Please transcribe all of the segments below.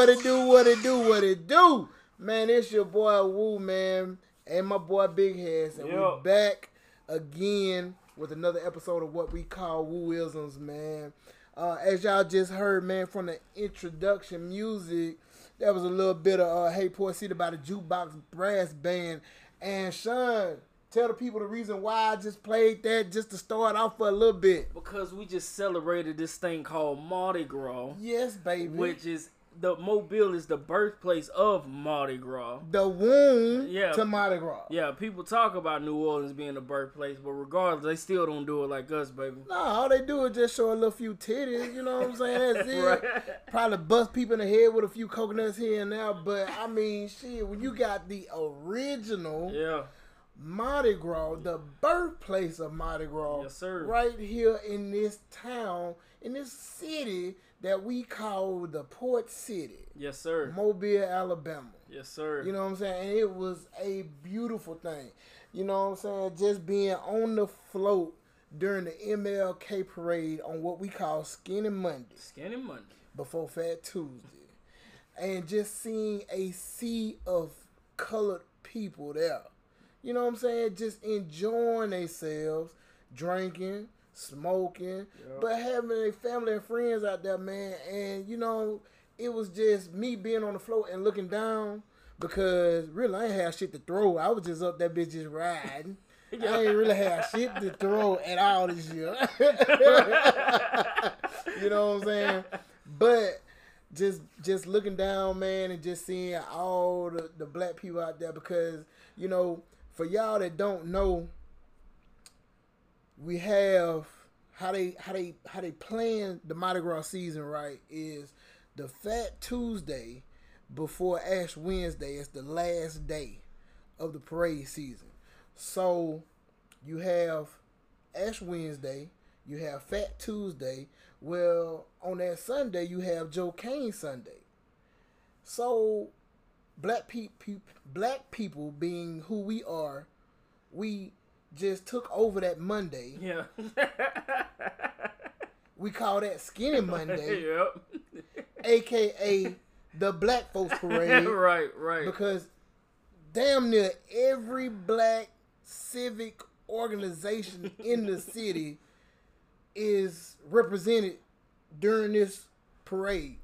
what it do, what it do, what it do, what it do. Man, it's your boy Woo, man, and my boy Big Heads, and Yep. we're back again with another episode of what we call Wooisms, man. Uh, as y'all just heard, man, from the introduction music, that was a little bit of uh, Hey Poor City by the Jukebox Brass Band. And Sean, tell the people the reason why I just played that just to start off for a little bit. Because we just celebrated this thing called Mardi Gras, Yes, baby. which is the Mobile is the birthplace of Mardi Gras. the womb Yeah. to Mardi Gras. Yeah, people talk about New Orleans being the birthplace, but regardless, they still don't do it like us, baby. No, all they do is just show a little few titties. You know what I'm saying? That's it. Right. Probably bust people in the head with a few coconuts here and there. But I mean, shit, when you got the original Yeah, Mardi Gras, the birthplace of Mardi Gras, Yes, sir. right here in this town, in this city that we call the Port City, yes, sir. Mobile, Alabama. Yes, sir. You know what I'm saying? And it was a beautiful thing. You know what I'm saying? Just being on the float during the MLK parade on what we call Skinny Monday Skinny Monday. before Fat Tuesday. And just seeing a sea of colored people there. You know what I'm saying? Just enjoying themselves, drinking, smoking, but having a family and friends out there, man. And you know, it was just me being on the float and looking down because really I ain't have shit to throw. I was just up that bitch just riding. I ain't really have shit to throw at all this year. you know what I'm saying? But just just looking down, man, and just seeing all the, the black people out there because, you know, for y'all that don't know, we have how they how they how they plan the Mardi Gras season right is the Fat Tuesday before Ash Wednesday is the last day of the parade season. So you have Ash Wednesday, you have Fat Tuesday. Well, on that Sunday you have Joe Cain Sunday. So black pe- pe- black people being who we are, we just took over that Monday. Yeah. We call that Skinny Monday, yep. aka the Black Folks Parade. right, right. because damn near every black civic organization in the city is represented during this parade.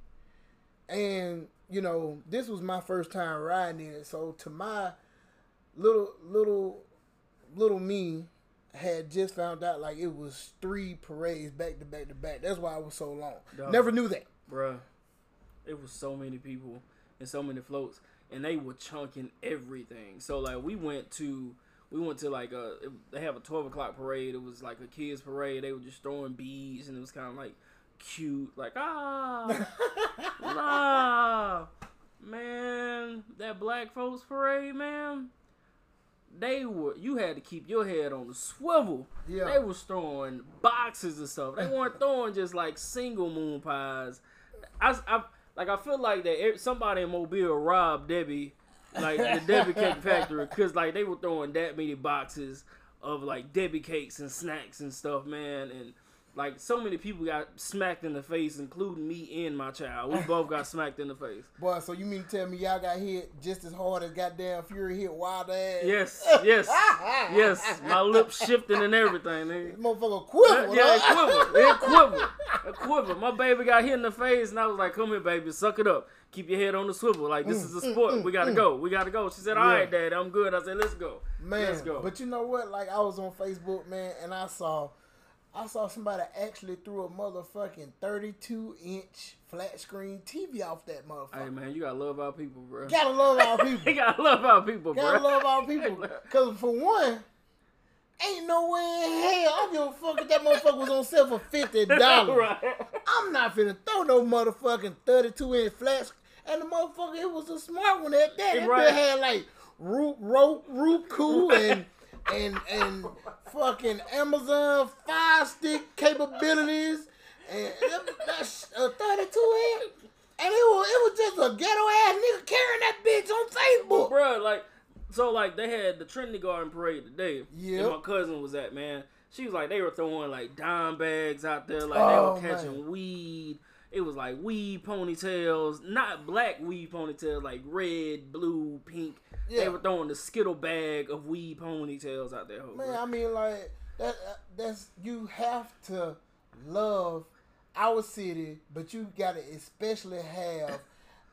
And you know, this was my first time riding in it, so to my little little little me had just found out like it was three parades back to back to back. That's why it was so long. Dog. Never knew that. Bruh, it was so many people and so many floats, and they were chunking everything. So like we went to we went to like a they have a twelve o'clock parade. It was like a kids parade. They were just throwing beads, and it was kind of like cute, like ah, nah, man, that black folks parade, man. They were you had to keep your head on the swivel. Yeah. They was throwing boxes and stuff. They weren't throwing just like single moon pies. I, I like I feel like that somebody in Mobile robbed Debbie, like the Debbie Cake Factory, because like they were throwing that many boxes of like Debbie cakes and snacks and stuff, man, and like so many people got smacked in the face, including me and my child. We both got smacked in the face. Boy, so you mean to tell me y'all got hit just as hard as goddamn Fury hit Wild Ass? Yes, yes, yes. My lips shifting and everything, nigga. Motherfucker quiver. Yeah, huh? it quivered. It quivered. It quivered. My baby got hit in the face, and I was like, "Come here, baby, suck it up. Keep your head on the swivel. Like this mm, is a mm, sport. Mm, we gotta go. We gotta go." She said, "All right, Dad, I'm good." I said, "Let's go. Man, Let's go." but you know what? Like I was on Facebook, man, and I saw, I saw somebody actually threw a motherfucking 32 inch flat screen TV off that motherfucker. hey, man, you gotta love our people, bro. Gotta love our people. You gotta love our people, bro. Gotta love our people. Cause for one, ain't no way in hell I give a fuck if that motherfucker was on sale for fifty dollars. right. I'm not finna throw no motherfucking 32 inch flash. And the motherfucker, it was a smart one at that. That Right. had like Ru- Ru- Roku and and and fucking Amazon Fire Stick capabilities. And that- that's a 32 inch. And it was, it was just a ghetto ass nigga carrying that bitch on Facebook. bro, like, so like they had the Trinity Garden parade today. Yeah, And my cousin was at man. She was like they were throwing like dime bags out there, like Oh, they were catching man. weed it was like weed ponytails, not black weed ponytails, like red, blue, pink. They were throwing the skittle bag of weed ponytails out there. Man, I mean, like that. That's you have to love our city, but you gotta especially have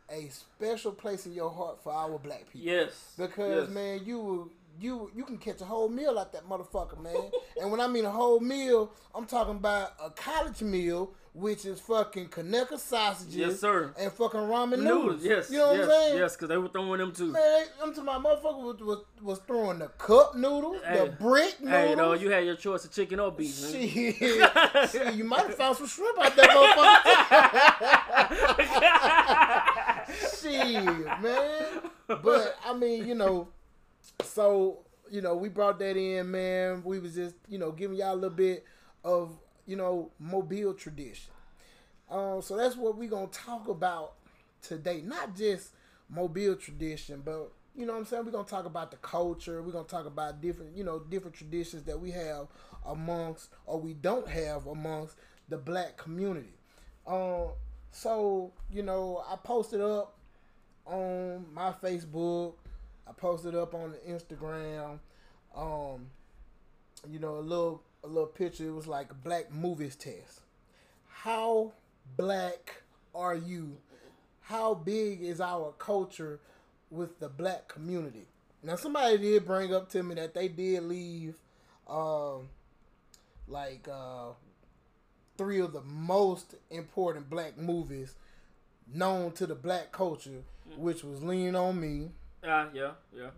a special place in your heart for our black people. yes, Because yes. man, you will- you you can catch a whole meal out that motherfucker, man. and when I mean a whole meal, I'm talking about a college meal, which is fucking Conecuh sausages, Yes, sir. and fucking ramen noodles. noodles, yes, you know yes, I'm saying? yes, because they were throwing them too. Man, I'm talking about motherfucker was, was, was throwing the cup noodles, Hey. the brick noodles. Hey, though, you had your choice of chicken or beef. Shit. Shit, you might have found some shrimp out there, motherfucker. Shit, man. But I mean, you know, so you know, we brought that in, man. We was just, you know, giving y'all a little bit of, you know, mobile tradition. Um, so that's what we're gonna talk about today. Not just mobile tradition, but you know what I'm saying? We're gonna talk about the culture, we're gonna talk about different, you know, different traditions that we have amongst or we don't have amongst the black community. Um, so, you know, I posted up on my Facebook, I posted up on the Instagram, um, you know, a little a little picture, it was like black movies test. How black are you? How big is our culture with the black community? Now somebody did bring up to me that they did leave um like uh three of the most important black movies known to the black culture, which was Lean on Me. Ah, yeah, yeah,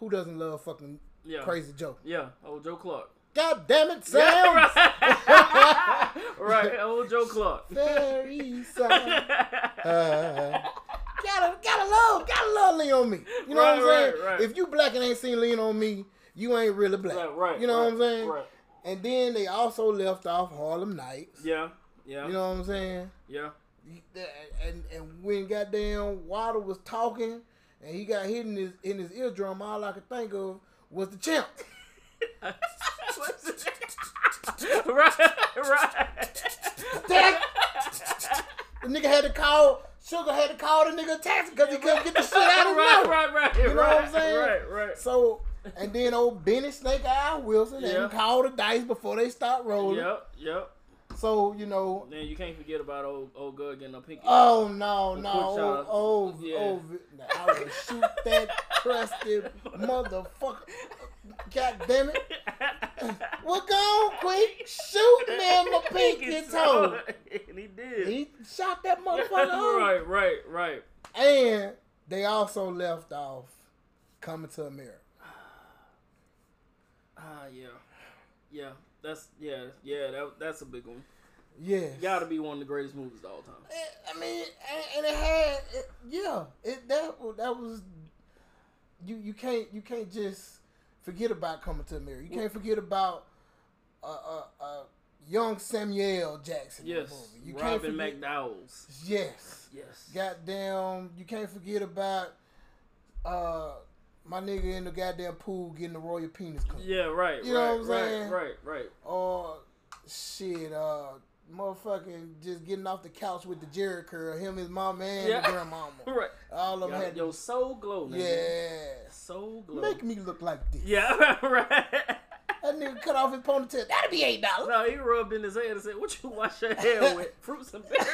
Who doesn't love fucking yeah. Crazy Joe? Yeah, old Joe Clark. God damn it, Sam! Yeah, right. right, old Joe Clark. Very sorry. Uh, gotta gotta love gotta love lean on me. You know Right, what I'm saying? right. If you black and ain't seen lean on me, you ain't really black. Right. You know what I'm saying? And then they also left off Harlem Nights. Yeah, yeah, You know what I'm saying? yeah. And and when goddamn Water was talking and he got hit in his in his eardrum, all I could think of was the champ. Right, right. That- the nigga had to call Sugar had to call the nigga a taxi because he couldn't get the shit out of right, him. right, right. You know right, what I'm saying? Right, right. So, and then old Benny Snake Eye Wilson Yeah. and called the dice before they start rolling. Yep, yep. So, you know, Then you can't forget about old old girl getting a pinky. oh no, no, oh, oh, Yeah. oh, I would shoot that crusty motherfucker. God damn it. Well, go on, quick. Shoot me in my pinky toe. and he did. He shot that motherfucker right, right, right. And they also left off Coming to America. Ah, yeah, yeah. That's yeah, yeah. That that's a big one. Yeah, Got to be one of the greatest movies of all time. Eh, I mean, and- and it had, it, yeah, it that that was you. You can't you can't just forget about coming to America. You can't forget about uh, uh, uh, young Samuel Jackson. Yes, movie. You can't Robin forget, McDowell's. Yes, Yes. goddamn. You can't forget about uh my nigga in the goddamn pool getting the royal penis clean. Yeah, right, You know right, what I'm right, saying? right, right. Or shit, uh, motherfucking just getting off the couch with the Jheri curl. Him, his mama, and Yeah. grandmama. Right. All of them had yo, Soul Glo, man. yeah. Soul Glo. Make me look like this. yeah, right. That nigga cut off his ponytail. That'd be eight dollars. No, he rubbed in his head and said, "What you wash your hair with? Fruits and berries."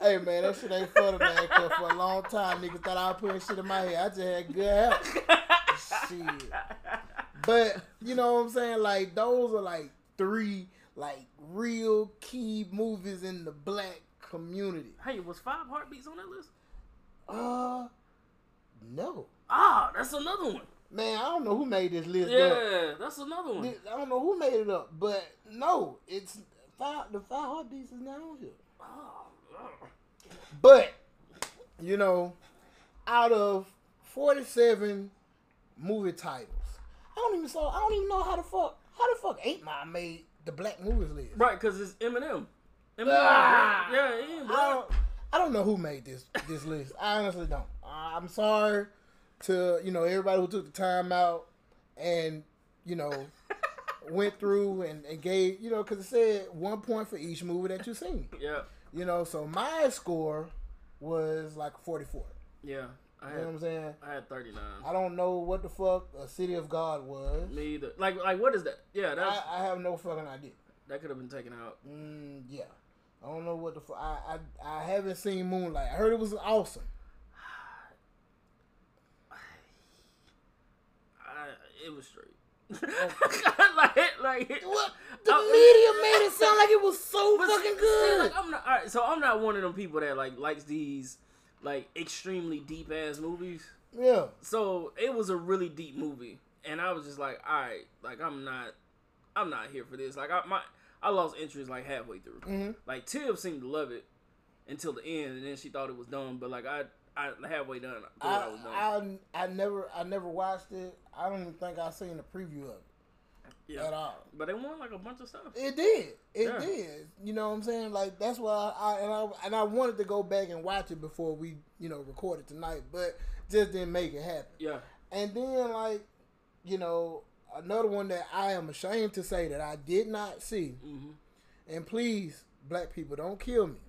hey man, that shit ain't funny, man. Cause for a long time, niggas thought I was putting shit in my hair. I just had good health. shit. But you know what I'm saying? Like those are like three like real key movies in the black community. hey, was Five Heartbeats on that list? Uh, no, Ah, that's another one. man. I don't know who made this list. up. Yeah, that's another one. I don't know who made it up, but no, it's five. The five heartbeats is not on here. Oh. But you know, out of forty-seven movie titles, I don't even saw. I don't even know how the fuck how the fuck Eight Mile made the black movies list. right, because it's Eminem. Eminem. Ah. yeah, he ain't I black. don't. I don't know who made this this list. I honestly don't. I'm sorry to you know everybody who took the time out and you know went through and, and gave you know because it said one point for each movie that you seen. Yeah. You know, so my score was like forty four. Yeah. I You know what had I'm saying? I had 39. I don't know what the fuck a City of God was. Me either. Like like what is that? Yeah, that's I, I have no fucking idea. that could have been taken out. Mm, yeah, I don't know what the fuck. I, I I haven't seen Moonlight. I heard it was awesome. I, it was straight. like like What the Oh, media made it sound like it was so fucking good. Like, I'm not, all right, so I'm not one of them people that like likes these like extremely deep ass movies. yeah, So it was a really deep movie, and I was just like, all right, like I'm not, I'm not here for this. Like I my I lost interest like halfway through. Mhm. Like Tiff seemed to love it until the end, and then she thought it was dumb. But like I, I halfway done, I I done. I, I never I never watched it. I don't even think I seen a preview of it yeah, at all. but they won like a bunch of stuff. It did. It Yeah. did. You know what I'm saying? Like that's why I and I and I wanted to go back and watch it before we you know recorded tonight, but just didn't make it happen. Yeah, And then like you know another one that I am ashamed to say that I did not see. hmm And please, black people, don't kill me.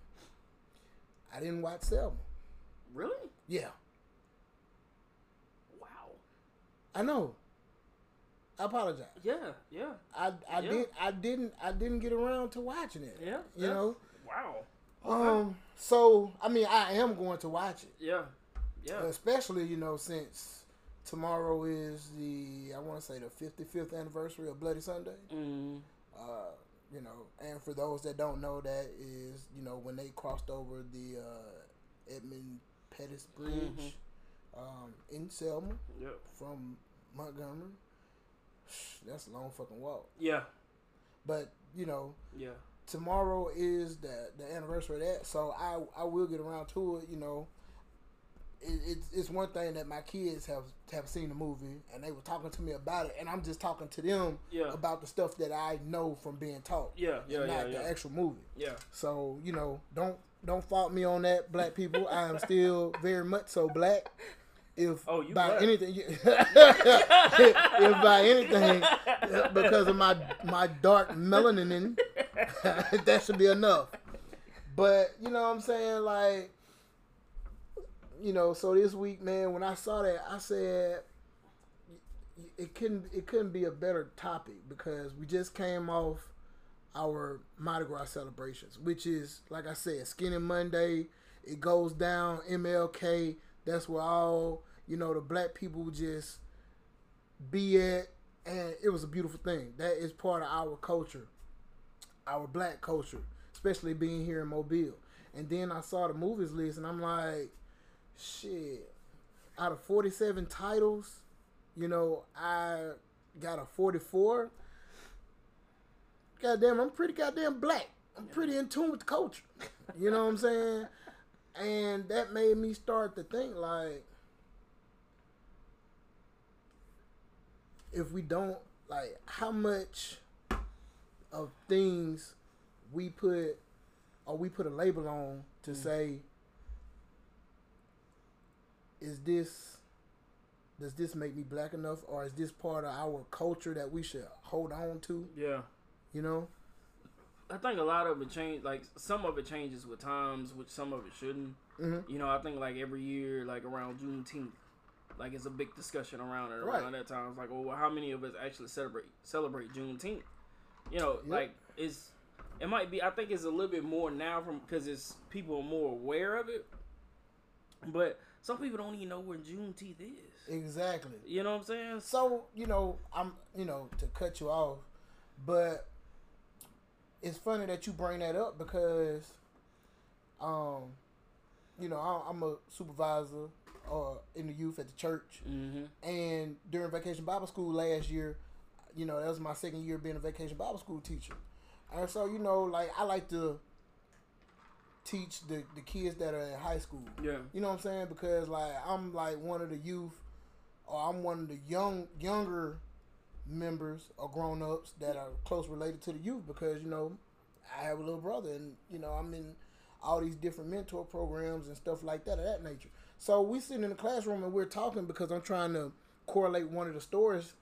I didn't watch Selma. really? Yeah, Wow. I know. I apologize. Yeah, yeah, I I Yeah. did I didn't I didn't get around to watching it. yeah. You yeah. know. Wow. Um. So I mean, I am going to watch it, Yeah, yeah. especially you know since tomorrow is the I want to say the 55th anniversary of Bloody Sunday. Mm, Uh, you know, and for those that don't know, that is you know when they crossed over the uh, Edmund Pettus Bridge um, in Selma yeah, from Montgomery. That's a long fucking walk. yeah, But you know, yeah. tomorrow is the the anniversary of that, so I I will get around to it. You know, it, it's it's one thing that my kids have have seen the movie and they were talking to me about it, and I'm just talking to them Yeah. about the stuff that I know from being taught, Yeah, yeah, yeah, not yeah. the actual movie. Yeah. So you know, don't don't fault me on that, black people. I am still very much so black. If Oh, you by black. anything, if by anything, because of my my dark melanin, that should be enough. But you know what I'm saying, like, you know, so this week, man, when I saw that, I said it couldn't it couldn't be a better topic because we just came off our Mardi Gras celebrations, which is like I said, Skinny Monday. It goes down MLK. That's where all you know the black people just be at, and it was a beautiful thing. That is part of our culture, our black culture, especially being here in Mobile. And then I saw the movies list, and I'm like, shit. Out of 47 titles, you know, I got a 44. Goddamn, I'm pretty goddamn black. I'm pretty in tune with the culture. You know what I'm saying? And that made me start to think like, if we don't like how much of things we put or we put a label on to say is this does this make me black enough or is this part of our culture that we should hold on to Yeah. you know I think a lot of it change. Like some of it changes with times, which some of it shouldn't. Mhm. You know, I think like every year, like around Juneteenth, like it's a big discussion around it Right. around that time. It's like, oh, well, how many of us actually celebrate celebrate Juneteenth? You know, Yep. like it's it might be. I think it's a little bit more now from because it's people are more aware of it. But some people don't even know where Juneteenth is. exactly You know what I'm saying? so you know i'm you know to cut you off but it's funny that you bring that up because um you know I- i'm a supervisor uh, in the youth at the church. Mm-hmm. and during vacation bible school last year you know that was my second year being a vacation bible school teacher. And so you know like i like to teach the, the kids that are in high school. Yeah. you know what i'm saying? Because like i'm like one of the youth or i'm one of the young younger members or grown-ups that are close related to the youth because you know i have a little brother and you know i'm in all these different mentor programs and stuff like that of that nature so we sitting in the classroom and we're talking because i'm trying to correlate one of the stories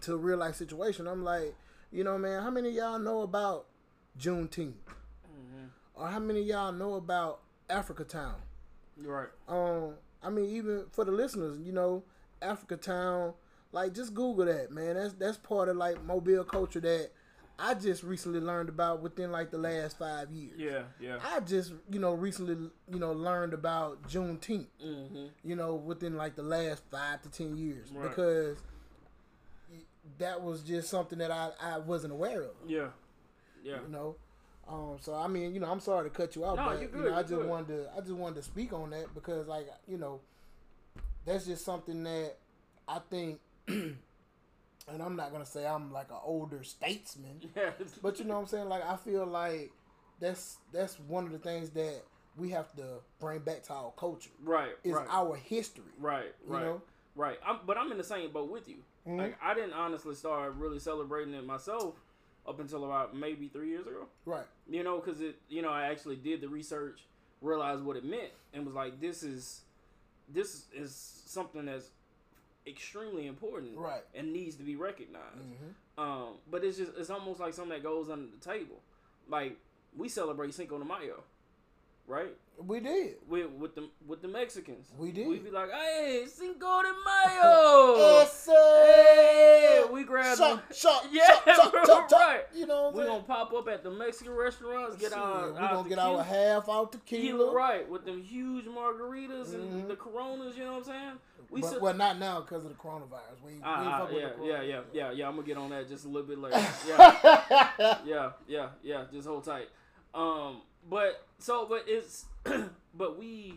to a real life situation. I'm like, you know, man, how many of y'all know about Juneteenth? Mm-hmm. Or how many of y'all know about Africa Town? Right. Um, I mean, even for the listeners, you know, Africa Town, like just Google that, man. That's that's part of like mobile culture that I just recently learned about within like the last five years. Yeah. Yeah. I just, you know, recently, you know, learned about Juneteenth, Mm-hmm. you know, within like the last five to ten years Right. because that was just something that I, I wasn't aware of, Yeah. Yeah. you know. Um, so I mean, you know, I'm sorry to cut you out, No, but you're you know, I you're just good. wanted to, I just wanted to speak on that because, like, you know, that's just something that I think, and I'm not gonna say I'm like an older statesman, Yeah. but you know what I'm saying? Like I feel like that's that's one of the things that we have to bring back to our culture right. is right. our history. Right, You right, know? right. I'm, but I'm in the same boat with you. Mhm. Like I didn't honestly start really celebrating it myself up until about maybe three years ago. Right. You know, because it, you know, I actually did the research, realized what it meant, and was like, this is, this is something that's extremely important, Right. and needs to be recognized. hmm Um, but it's just, it's almost like something that goes under the table. Like we celebrate Cinco de Mayo, right? We did. with with the with the Mexicans. We did. We be like, hey, Cinco de Mayo. Yes, Hey, we grab Shot, them. shot, Yeah, shot, shot, shot, shot. right. You know what We I'm gonna pop up at the Mexican restaurants, get our we gonna get our half out tequila, tequila. right, with them huge margaritas and Mhm. the Coronas. You know what I'm saying? We but, well, not now because of the coronavirus. We, we Ah, ah, with yeah, yeah, yeah, yeah, yeah. I'm gonna get on that just a little bit later. Yeah, yeah, yeah, yeah. Just hold tight. Um, but so, but it's, but we,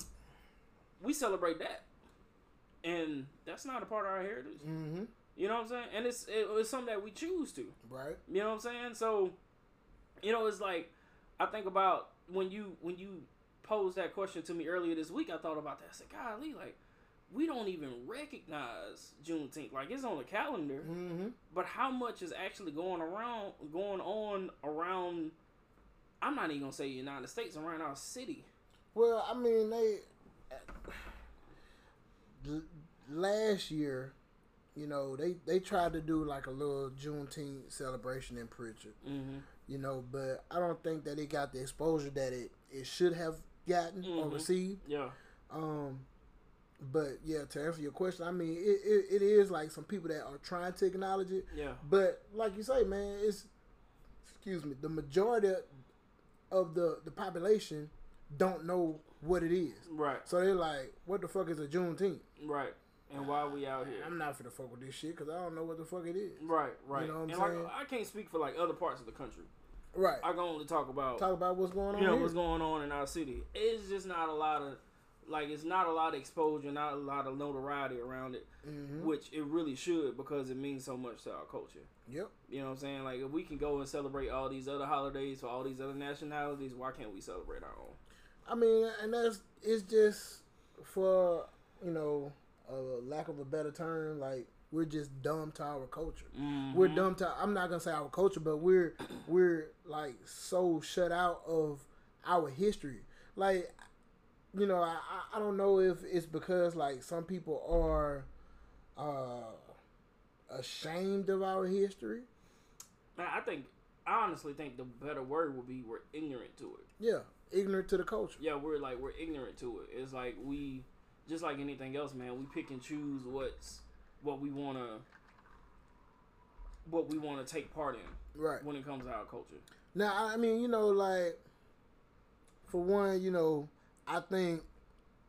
we celebrate that, and that's not a part of our heritage. hmm You know what I'm saying? And it's it, it's something that we choose to. Right. You know what I'm saying? So, you know, it's like I think about when you when you posed that question to me earlier this week. I thought about that. I said, "Golly, like we don't even recognize Juneteenth. Like it's on the calendar, hmm but how much is actually going around, going on around? I'm not even gonna say United States, around our city. Well, I mean, they last year, you know, they they tried to do like a little Juneteenth celebration in Prichard, Mm-hmm. You know, but I don't think that it got the exposure that it it should have gotten or Mhm. received. Yeah, Um, but yeah, to answer your question, I mean, it, it, it is like some people that are trying to acknowledge it, yeah, but like you say, man, it's excuse me, the majority of the the population don't know what it is. right, So they're like, "What the fuck is a Juneteenth?" right. And why are we out here? I'm not finna fuck with this shit because I don't know what the fuck it is. Right, right. You know what I'm and like, saying? I can't speak for like other parts of the country. Right. I can only talk about Talk about what's going on. you know here. what's going on in our city. It's just not a lot of like it's not a lot of exposure, not a lot of notoriety around it, Mhm. which it really should because it means so much to our culture. Yep. You know what I'm saying? Like if we can go and celebrate all these other holidays for all these other nationalities, why can't we celebrate our own? I mean, and that's it's just for you know, a lack of a better term, like we're just dumb to our culture. We're Mhm. dumb to. I'm not gonna say our culture, but we're we're like so shut out of our history. Like, you know, I I- don't know if it's because like some people are uh ashamed of our history. I think I honestly think the better word would be we're ignorant to it. Yeah, ignorant to the culture. Yeah, we're like we're ignorant to it. It's like we just like anything else, man. We pick and choose what's what we wanna what we wanna take part in Right. when it comes to our culture. Now, I mean, you know, like for one, you know, I think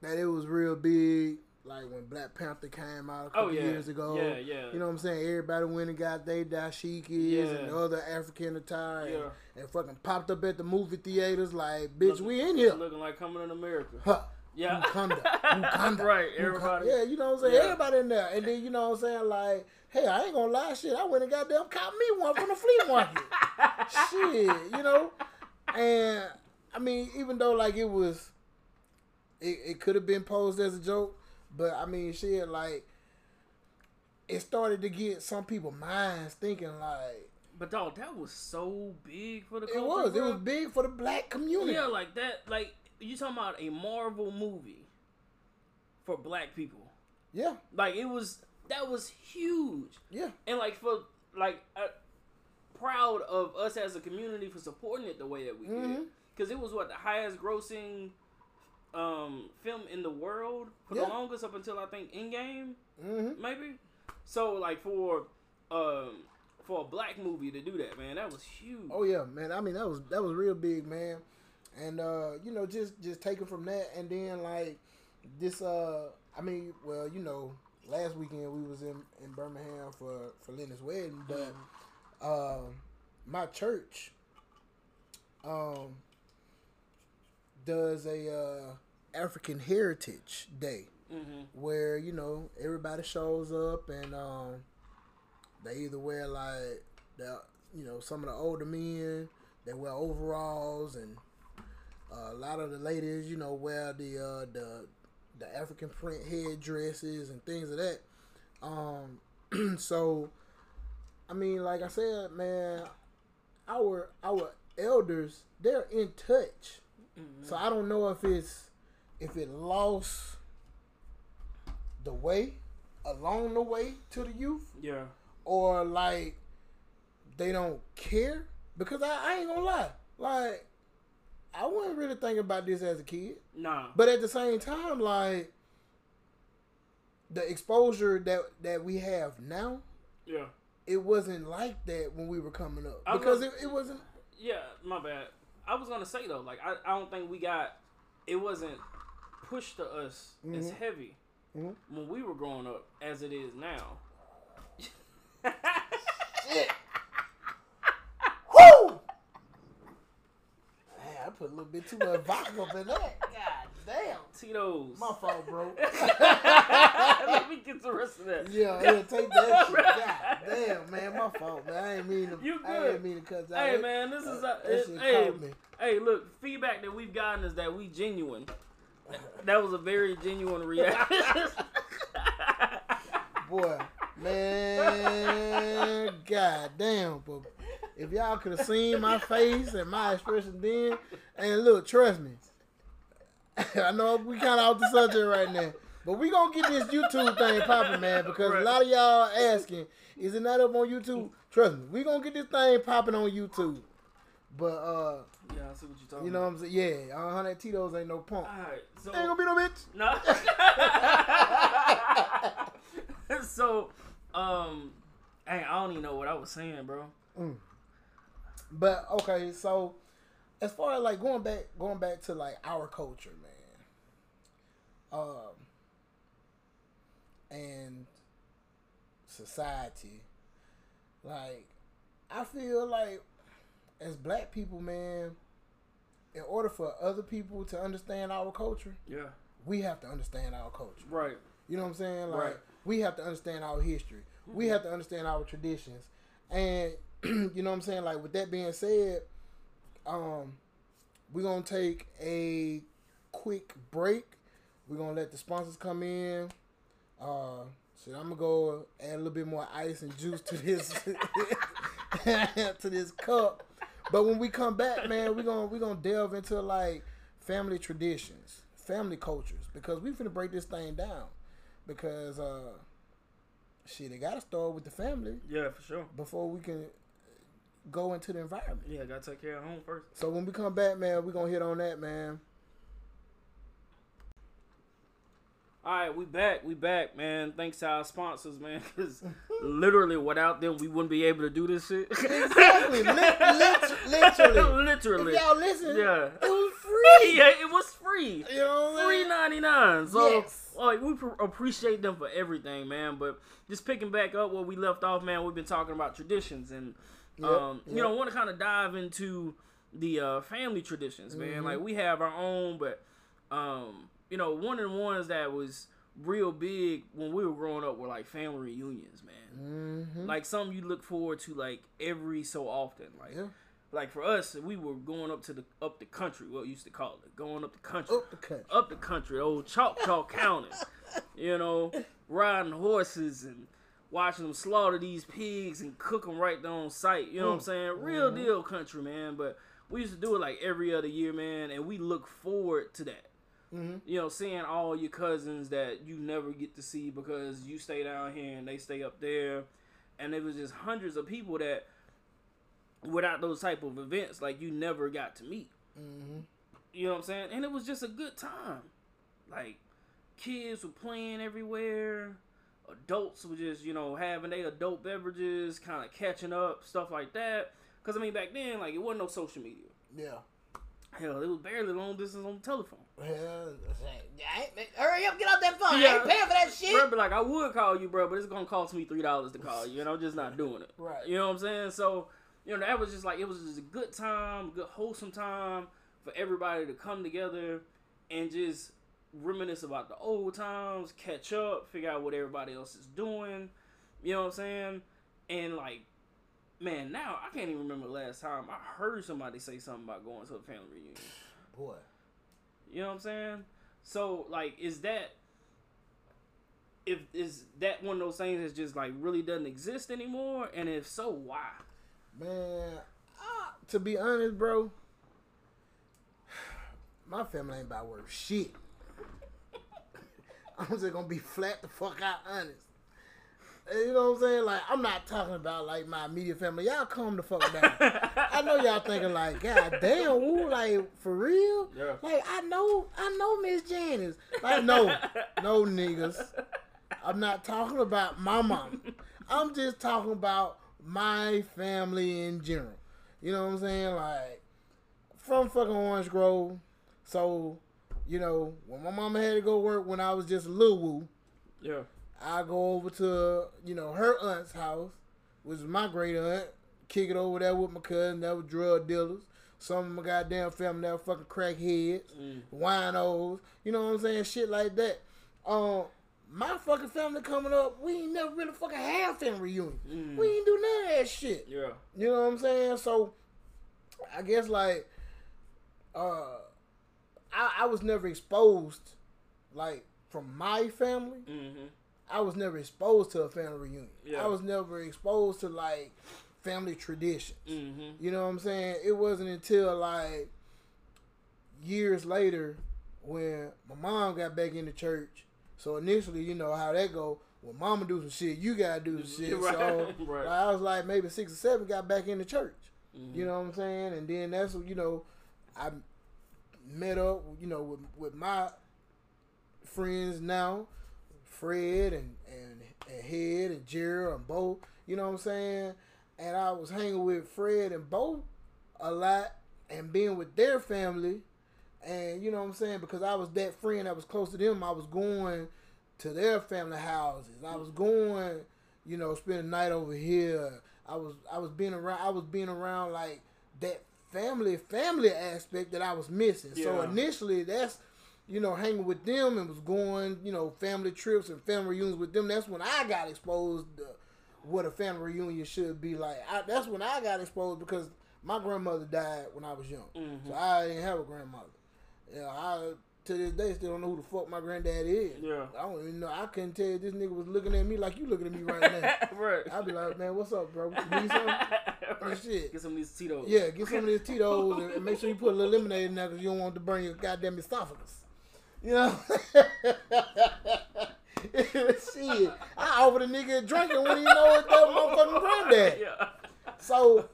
that it was real big, like when Black Panther came out a oh, couple Oh yeah, years ago. Yeah, yeah. You know what I'm saying? Everybody went and got their dashikis Yeah. and other African attire and, and fucking popped up at the movie theaters like, bitch, Looking- we in here. looking like coming in America. Huh. Yeah, Wakanda. Wakanda. right. Wakanda. Everybody. Yeah, you know what I'm saying? Yeah. Everybody in there. And then, you know what I'm saying? Like, hey, I ain't gonna lie, shit. I went and goddamn caught me one from the flea market. shit, you know? And, I mean, even though, like, it was, it, it could have been posed as a joke, but, I mean, shit, like, it started to get some people minds thinking, like, But dog, that was so big for the it culture. was. It was big for the black community. Yeah, like that. Like you talking about a Marvel movie for black people. Yeah. Like it was That was huge. Yeah. And like for like uh, proud of us as a community for supporting it the way that we did. Mhm. Because it was what the highest grossing um, film in the world for Yeah. the longest up until I think Endgame Mm-hmm. maybe. So like for um for a black movie to do that, man, that was huge. Oh yeah, man. I mean that was that was real big, man. And uh, you know, just just taking from that, and then like this. Uh, I mean, well, you know, last weekend we was in in Birmingham for for Lenny's wedding, but um, my church um does a uh, African Heritage Day hmm where you know everybody shows up and um, they either wear like the you know some of the older men they wear overalls and uh, a lot of the ladies you know wear the uh, the the African print headdresses and things of that. Um, so I mean, like I said, man, our our elders they're in touch. Mm-hmm. So I don't know if it's if it lost the way along the way to the youth Yeah. or like they don't care because I, I ain't gonna lie like I wasn't really thinking about this as a kid Nah. but at the same time like the exposure that that we have now yeah. it wasn't like that when we were coming up I because was- it, it wasn't Yeah, my bad. I was gonna say though, like I, I don't think we got it wasn't pushed to us as Mhm. heavy Mhm. when we were growing up as it is now. Shit. Woo! Man, I put a little bit too much vodka up in that. God damn. Tito's. My fault, bro. Let me get the rest of that. Yeah, yeah, take that shit. God damn, man, my fault, man. I ain't mean to. You good. I ain't mean to cut that. Hey man, this is that uh, shit it- hey, me. hey. Look, feedback that we've gotten is that we genuine. That was a very genuine reaction. Boy, man, god damn, but if y'all could have seen my face and my expression then, and look, trust me, I know we kind of off the subject right now, but we gonna get this YouTube thing popping, man, because a lot of y'all asking, is it not up on YouTube? Trust me, we gonna get this thing popping on YouTube. But uh, yeah, I see what you're talking you know what I'm saying? Yeah, uh, hundred Tito's ain't no punk. All right, so Ain't gonna be no bitch. No. so, um, hey, I don't even know what I was saying, bro. But okay, so as far as like going back, going back to like our culture, man, um, and society, like I feel like as black people, man, in order for other people to understand our culture, Yeah. we have to understand our culture. Right. You know what I'm saying? Like Right. we have to understand our history. We have to understand our traditions. And you know what I'm saying? Like with that being said, um, we're gonna take a quick break. We're gonna let the sponsors come in. Uh so I'm gonna go add a little bit more ice and juice to this to this cup. But when we come back, man, we're gonna we're gonna delve into like family traditions, family cultures, because we finna break this thing down. Because uh shit, it gotta start with the family Yeah, for sure. before we can go into the environment. Yeah, gotta take care of home first. So when we come back, man, we're gonna hit on that, man. All right, we back. We back, man. Thanks to our sponsors, man. Because literally, without them, we wouldn't be able to do this shit. Exactly. Lit- lit- literally. literally. If y'all listen, Yeah. it was free. Yeah, it was free. You know Three ninety nine. So, Yes. like, we pr- appreciate them for everything, man. But just picking back up where we left off, man. We've been talking about traditions, and Yep, um, you yep. know, want to kind of dive into the uh, family traditions, man. Mm-hmm. Like we have our own, but um, you know, one of the ones that was real big when we were growing up were like family reunions, man. Mhm. Like something you look forward to like every so often, like. Yeah. Like for us, we were going up to the up the country, what we used to call it, going up the country Up the country. up the country, old Choctaw County. You know, riding horses and watching them slaughter these pigs and cook them right there on site. You know what I'm saying? Real deal country, man. But we used to do it like every other year, man, and we look forward to that. Mhm. You know, seeing all your cousins that you never get to see because you stay down here and they stay up there, and it was just hundreds of people that, without those type of events, like you never got to meet. Mm-hmm. You know what I'm saying? And it was just a good time. Like kids were playing everywhere. Adults were just, you know, having their adult beverages, kind of catching up, stuff like that. Because, I mean, back then, like, it wasn't no social media. Yeah. Hell, it was barely long distance on the telephone. Hell, hurry up, get off that phone. I ain't paying for that shit. Bro, but like, I would call you, bro, but it's going to cost me $3 to call you, and I'm just not doing it. Right. You know what I'm saying? So, you know, that was just like, it was just a good time, good, wholesome time for everybody to come together and just reminisce about the old times, catch up, figure out what everybody else is doing. You know what I'm saying? And like, man, now I can't even remember the last time I heard somebody say something about going to a family reunion. Boy. You know what I'm saying? So like, is that if is that one of those things that just like really doesn't exist anymore? And if so, why? Man, ah, to be honest, bro, my family ain't about worth shit. I'm just gonna be flat the fuck out honest. You know what I'm saying? Like, I'm not talking about like my immediate family. Y'all calm the fuck down. I know y'all thinking like, God damn, ooh, like for real? Yeah. Like I know, I know Miss Janice. Like no, no niggas. I'm not talking about my mom. I'm just talking about my family in general. You know what I'm saying? Like from fucking Orange Grove. So, you know, when my mama had to go work when I was just a little woo, Yeah. I go over to, you know, her aunt's house, which is my great aunt, kick it over there with my cousin that was drug dealers. Some of my goddamn family that were fucking crackheads, Mm. winos, you know what I'm saying? Shit like that. Um, my fucking family coming up, we ain't never really fucking had family reunion. Mm. We ain't do none of that shit. Yeah. You know what I'm saying? So I guess like uh I, I was never exposed like from my family. Mm-hmm. I was never exposed to a family reunion. Yeah. I was never exposed to like family traditions. Mm-hmm. You know what I'm saying? It wasn't until like years later when my mom got back into church. So initially, you know how that go. When mama do some shit, you gotta do some shit. Right, So right. I was like maybe six or seven, got back into church. Mm-hmm. You know what I'm saying? And then that's you know, I met up, you know, with with my friends now, Fred and and, and Head and Gerald and Bo. You know what I'm saying? And I was hanging with Fred and Bo a lot and being with their family. And you know what I'm saying? Because I was that friend that was close to them, I was going to their family houses. I was going, you know, spend a night over here. I was I was being around I was being around like that family family aspect that I was missing. So initially that's you know, hanging with them and was going, you know, family trips and family reunions with them. That's when I got exposed to what a family reunion should be like. I, that's when I got exposed because my grandmother died when I was young, Mhm. so I didn't have a grandmother. Yeah, I to this day still don't know who the fuck my granddad is. Yeah. I don't even know. I couldn't tell you this nigga was looking at me like you looking at me right now. right. I'd be like, man, what's up, bro? Need something? Oh, shit. Get some of these Tito's. Yeah, get some of these Tito's and, make sure you put a little lemonade in there because you don't want to burn your goddamn esophagus. You know? Shit. I offered a nigga a drink and when you know it's that motherfucking granddad. Yeah. So,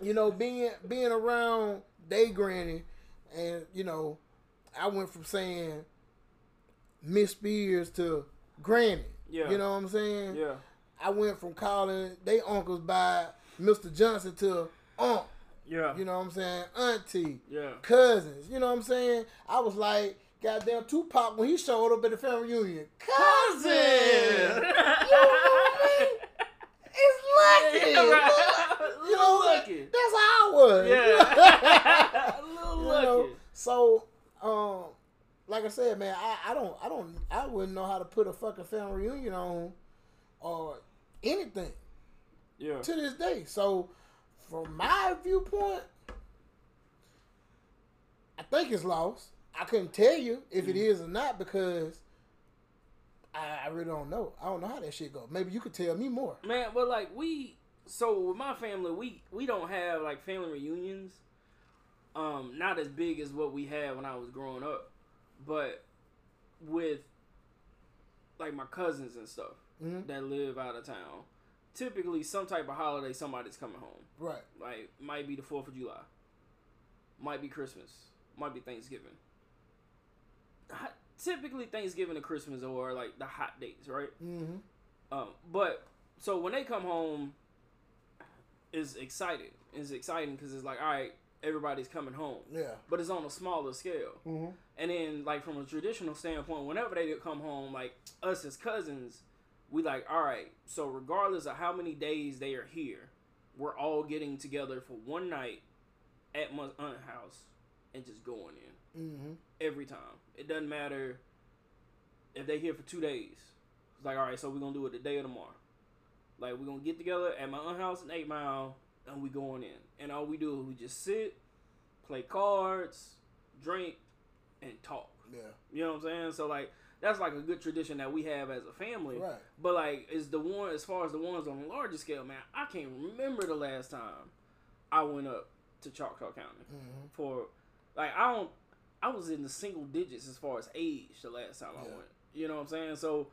you know, being being around day granny and, you know, I went from saying Miss Spears to Granny. Yeah. You know what I'm saying? Yeah. I went from calling they uncles by Mr. Johnson to Unc. Yeah. You know what I'm saying? Auntie, Yeah. cousins. You know what I'm saying? I was like, goddamn Tupac when he showed up at the family reunion. Cousin! you know what I mean? It's lucky. Yeah, right. You know, lucky. That's how I was. Yeah. A little lucky. know? So, um, like I said, man, I, I don't, I don't, I wouldn't know how to put a fucking family reunion on or anything Yeah. to this day. So, from my viewpoint, I think it's lost. I couldn't tell you if it is or not because I, I really don't know. I don't know how that shit go. Maybe you could tell me more. Man, but like we so with my family, we we don't have like family reunions. Um, not as big as what we had when I was growing up. But with like my cousins and stuff Mhm. that live out of town, typically some type of holiday somebody's coming home. Right. Like might be the Fourth of July, might be Christmas, might be Thanksgiving. Hot- Typically Thanksgiving and Christmas are like the hot dates, right? Mm-hmm. Um, but so when they come home, is excited. It's exciting because it's like, all right, everybody's coming home, Yeah. but it's on a smaller scale. Mm-hmm. And then, like from a traditional standpoint, whenever they come home, like us as cousins, we like, all right. So regardless of how many days they are here, we're all getting together for one night at my aunt house and just going in Mm-hmm. every time. It doesn't matter if they here for two days. It's like, all right, so we're gonna do it the day of tomorrow. Like we're gonna get together at my aunt house in Eight Mile, and we going in. And all we do is we just sit, play cards, drink, and talk. Yeah. You know what I'm saying? So like that's like a good tradition that we have as a family. Right. But like, is the one as far as the ones on a larger scale, man? I can't remember the last time I went up to Choctaw County Mm-hmm. for like I don't I was in the single digits as far as age the last time I went. You know what I'm saying? So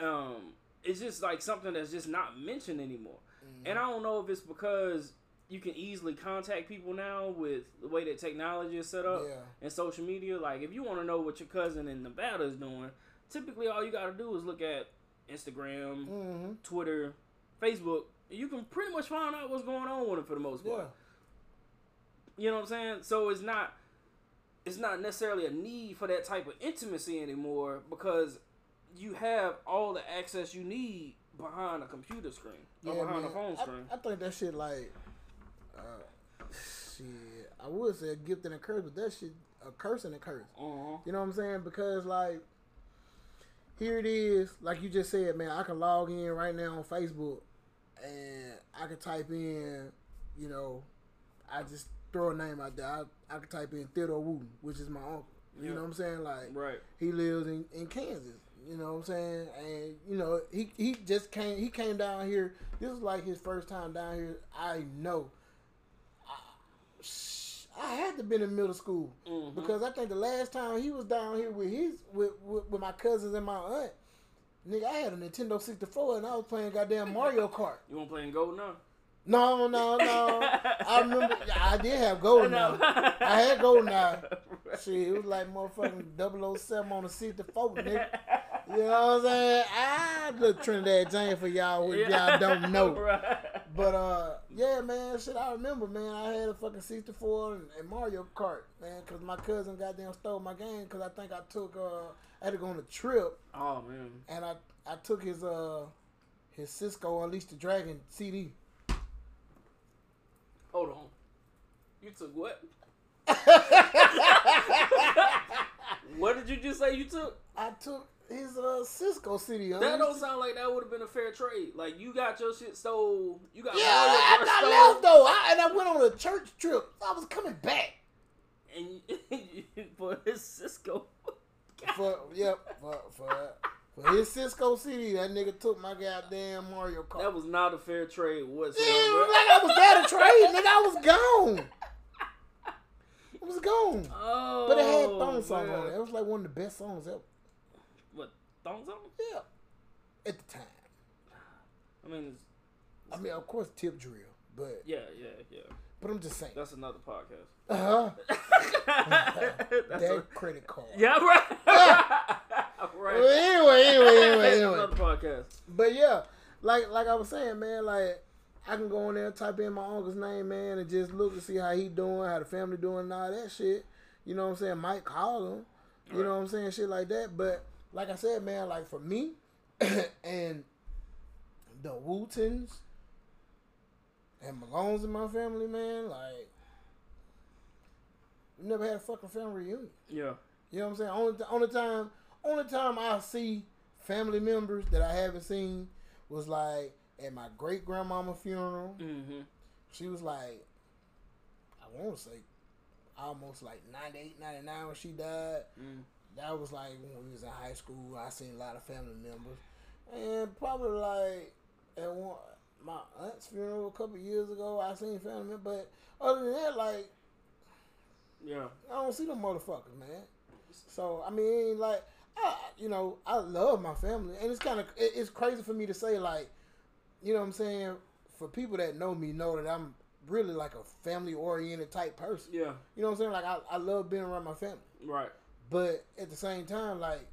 um it's just like something that's just not mentioned anymore. And I don't know if it's because you can easily contact people now with the way that technology is set up Yeah. and social media. Like if you want to know what your cousin in Nevada is doing, typically all you got to do is look at Instagram, Mm-hmm. Twitter, Facebook. You can pretty much find out what's going on with them for the most part. Yeah. You know what I'm saying? So it's not it's not necessarily a need for that type of intimacy anymore because you have all the access you need behind a computer screen or Yeah, behind man. a phone I- screen. I, think that shit like, uh, shit. I would say a gift and a curse, but that shit a curse and a curse. uh-huh. You know what I'm saying? Because like, here it is. Like you just said, man. I can log in right now on Facebook, and I can type in, you know, I just throw a name out there. I, I can type in Theodore Wooten, which is my uncle. You Yeah. know what I'm saying? Like, Right. he lives in, in Kansas. You know what I'm saying? And you know, he he just came he came down here. This is like his first time down here. I know. I, I had to been in middle school Mhm. because I think the last time he was down here with his with, with, with my cousins and my aunt, nigga, I had a Nintendo 64 and I was playing goddamn Mario Kart. You want to play in GoldenEye? No, no, no. I remember I did have GoldenEye. I had GoldenEye. Shit, it was like motherfucking 007 on the 64, nigga. You know what I'm saying? I look Trinidad James for y'all if y'all don't know. Right. But uh, yeah, man, shit, I remember, man. I had a fucking 64 and, and Mario Kart, man, because my cousin goddamn stole my game because I think I took uh, I had to go on a trip Oh man. and I I took his uh his Sisqó Unleash the Dragon CD. Hold on. You took what? What did you just say you took? I took his uh Sisqó CD. That don't sound like that would have been a fair trade. Like you got your shit stole. You got Yeah, I, I stole, left though, I, and I went on a church trip. I was coming back and you, for his Sisqó. for yep for for, for his Sisqó CD. That nigga took my goddamn Mario Kart. That was not a fair trade Yeah, whatsoever. like I was there to trade, nigga. I was gone. I was gone. oh, But it had thong song man. on it. It was like one of the best songs ever. What thongs on? Yeah. At the time. I mean, it's, I mean, of course, tip drill, but yeah, yeah, yeah. but I'm just saying. That's another podcast. Uh huh. That's That a- credit card. yeah, right. Well, right. anyway, anyway, anyway, That's anyway. another podcast. But yeah, like like I was saying, man, like I can go in there, type in my uncle's name, man, and just look to see how he doing, how the family doing, and all that shit. You know what I'm saying? Might call him. You know what I'm saying? Shit like that. But like I said, man, like for me and the Wootens and Malones in my family, man, like we never had a fucking family reunion. Yeah. You know what I'm saying? Only only time only time I see family members that I haven't seen was like at my great grandmama funeral. Mm-hmm. She was like I want to say almost like 98, 99 when she died. Mm. That was like when we was in high school. I seen a lot of family members, and probably like at one my aunt's funeral a couple years ago. I seen family members, but other than that, like Yeah. I don't see them motherfuckers, man. So I mean, like, I, you know, I love my family, and it's kind of it, it's crazy for me to say, like, you know, what I'm saying for people that know me know that I'm really like a family oriented type person. Yeah, You know what I'm saying? Like, I, I love being around my family, right. but at the same time, like,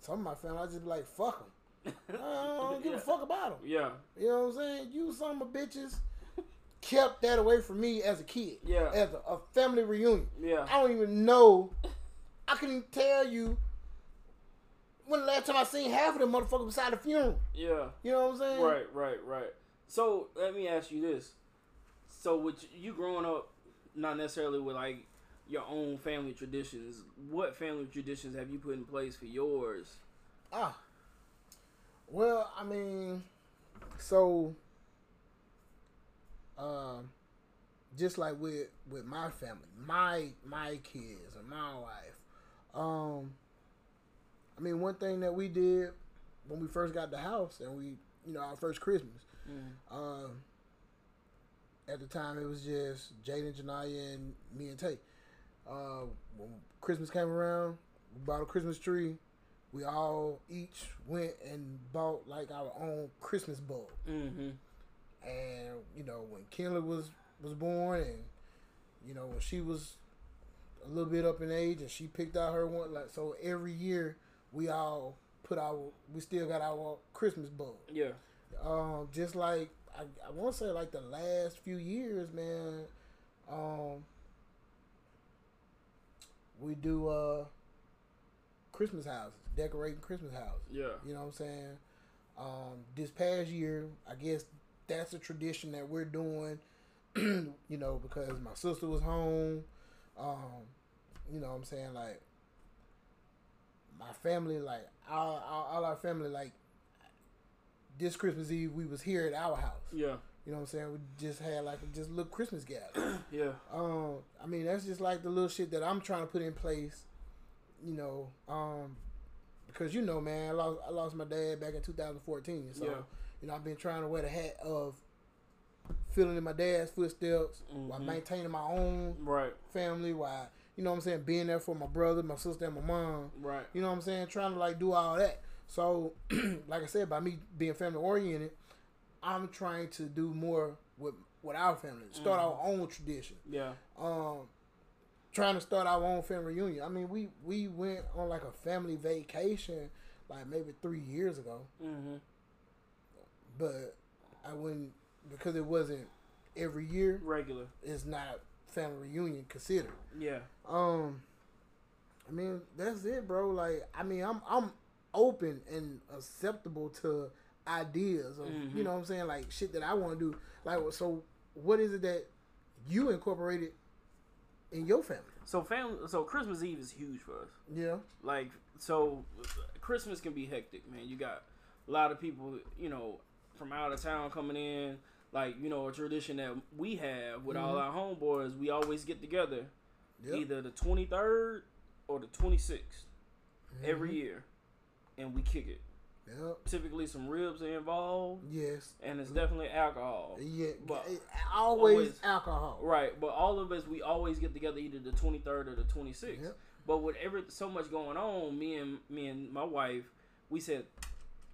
some of my family, I just be like, fuck them. I don't give yeah. a fuck about them. Yeah, You know what I'm saying? You some of my bitches kept that away from me as a kid. Yeah. As a, a family reunion. yeah, I don't even know. I can even tell you when the last time I seen half of them motherfuckers beside the funeral. yeah. You know what I'm saying? Right, right, right. So let me ask you this: So with you growing up, not necessarily with like your own family traditions, what family traditions have you put in place for yours? Ah. Well, I mean, so, um, just like with with my family, my my kids and my wife, um, I mean, one thing that we did when we first got the house and we, you know, our first Christmas, um, at the time it was just Jaden, Janaya, and me and Tate. Uh, when Christmas came around, we bought a Christmas tree. We all each went and bought like our own Christmas bulb. Mm-hmm. And you know, when Kenley was was born, and you know when she was a little bit up in age, and she picked out her one. Like so, every year we all put our we still got our Christmas bulb. Yeah. Um, just like I, I want to say like the last few years, man. Um, we do uh Christmas houses, decorating Christmas houses. Yeah. You know what I'm saying? Um, this past year, I guess that's a tradition that we're doing. you know, because my sister was home. Um, you know what I'm saying? Like my family, like all, all, all our family, like this Christmas Eve, we was here at our house. Yeah. You know what I'm saying? We just had like a just little Christmas gathering. Yeah. Um, I mean, that's just like the little shit that I'm trying to put in place. You know, um, because you know, man, I lost I lost my dad back in 2014. So Yeah. you know, I've been trying to wear the hat of filling in my dad's footsteps while Mhm. maintaining my own Right. family. While you know what I'm saying, being there for my brother, my sister, and my mom. Right. You know what I'm saying? Trying to like do all that. So, like I said, by me being family oriented, I'm trying to do more with with our family. Start our own tradition. Yeah. Um, trying to start our own family reunion. I mean, we we went on like a family vacation like maybe three years ago, Mm-hmm. but I wouldn't because it wasn't every year. Regular. It's not family reunion considered. Yeah. Um, I mean that's it, bro. Like I mean, I'm I'm open and acceptable to ideas of Mhm. you know what I'm saying, like shit that I want to do. Like so, what is it that you incorporated in your family? So family. So Christmas Eve is huge for us. Yeah, Like so, Christmas can be hectic, man. You got a lot of people, you know, from out of town coming in. Like you know, a tradition that we have with all mm-hmm. our homeboys. We always get together yeah. either the twenty third or the twenty sixth mm-hmm. every year, and we kick it. Yep. Typically, some ribs are involved, Yes. and it's definitely alcohol. Yeah. But- always, always- alcohol. Right, but all of us we always get together either the twenty third or the twenty sixth. Yep. But with every so much going on, me and me and my wife, we said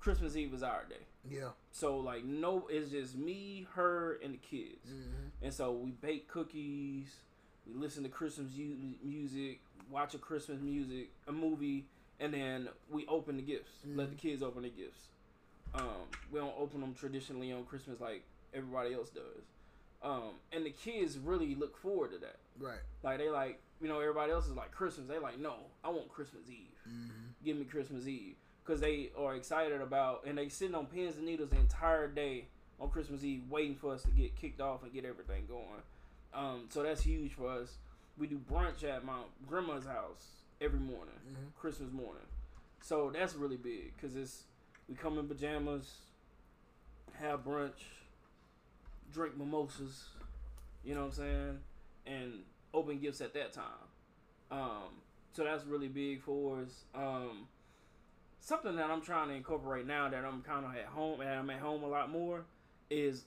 Christmas Eve is our day. Yeah. So like no, it's just me, her, and the kids. hmm And so we bake cookies, we listen to Christmas mu- music, watch a Christmas music, a movie, and then we open the gifts. Let the kids open the gifts. Um, we don't open them traditionally on Christmas like everybody else does. Um, and the kids really look forward to that. Right. Like they like, you know, everybody else is like Christmas. They like, no, I want Christmas Eve. hmm Give me Christmas Eve because they are excited about, and they sitting on pins and needles the entire day on Christmas Eve, waiting for us to get kicked off and get everything going. Um, so that's huge for us. We do brunch at my grandma's house every morning, Mhm. Christmas morning. So that's really big because it's we come in pajamas, have brunch, drink mimosas, you know what I'm saying, and open gifts at that time. Um, so that's really big for us. Um, something that I'm trying to incorporate now that I'm kind of at home and I'm at home a lot more is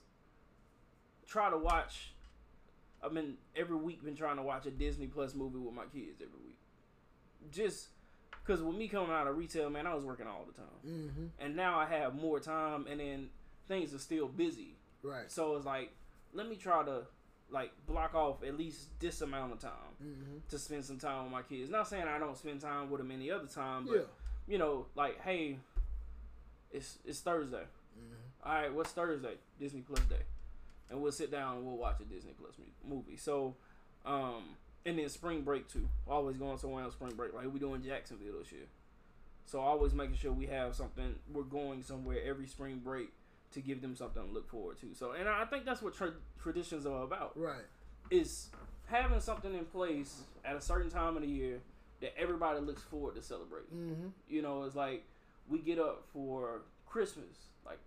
try to watch. I've been every week been trying to watch a Disney Plus movie with my kids every week. just because with me coming out of retail, man, I was working all the time, Mm-hmm. and now I have more time, and then things are still busy. Right. So it's like, let me try to like block off at least this amount of time Mm-hmm. to spend some time with my kids. Not saying I don't spend time with them any other time, but Yeah. You know, like, hey, it's it's Thursday. Mm-hmm. All right, what's Thursday? Disney Plus Day, and we'll sit down and we'll watch a Disney Plus movie. So, um, and then spring break too. Always going somewhere on spring break. Like we doing Jacksonville this year. So always making sure we have something. We're going somewhere every spring break to give them something to look forward to. So, and I think that's what tra- traditions are about Right. is having something in place at a certain time of the year that everybody looks forward to celebrating. Mm-hmm. You know, it's like we get up for Christmas, like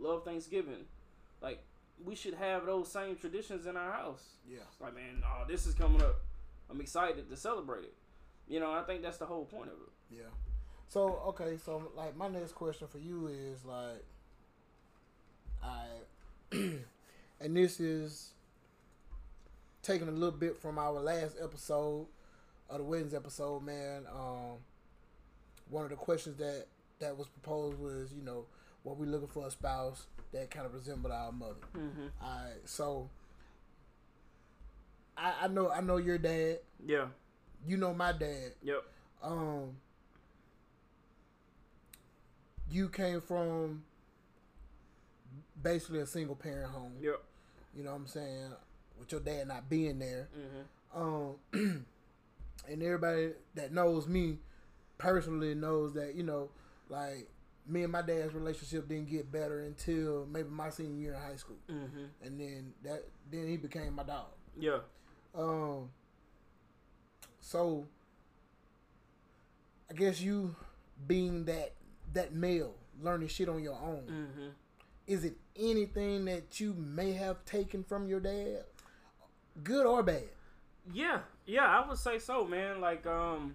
love Thanksgiving, like we should have those same traditions in our house. Yeah. It's like, man, oh, this is coming up. I'm excited to celebrate it. You know, I think that's the whole point of it. Yeah. So okay, so like my next question for you is like, I, and this is taking a little bit from our last episode of the weddings episode, man. Um, one of the questions that that was proposed was, you know, what we looking for a spouse that kind of resembled our mother. Mm-hmm. All right, so I, I know I know your dad. Yeah. You know my dad. Yep. um you came from basically a single parent home Yep. you know what i'm saying with your dad not being there Mm-hmm. um and everybody that knows me personally knows that you know like me and my dad's relationship didn't get better until maybe my senior year in high school Mm-hmm. and then that then he became my dog Yeah. um. So, I guess you being that that male, learning shit on your own, Mm-hmm. is it anything that you may have taken from your dad, good or bad? Yeah, yeah, I would say so, man. Like, um,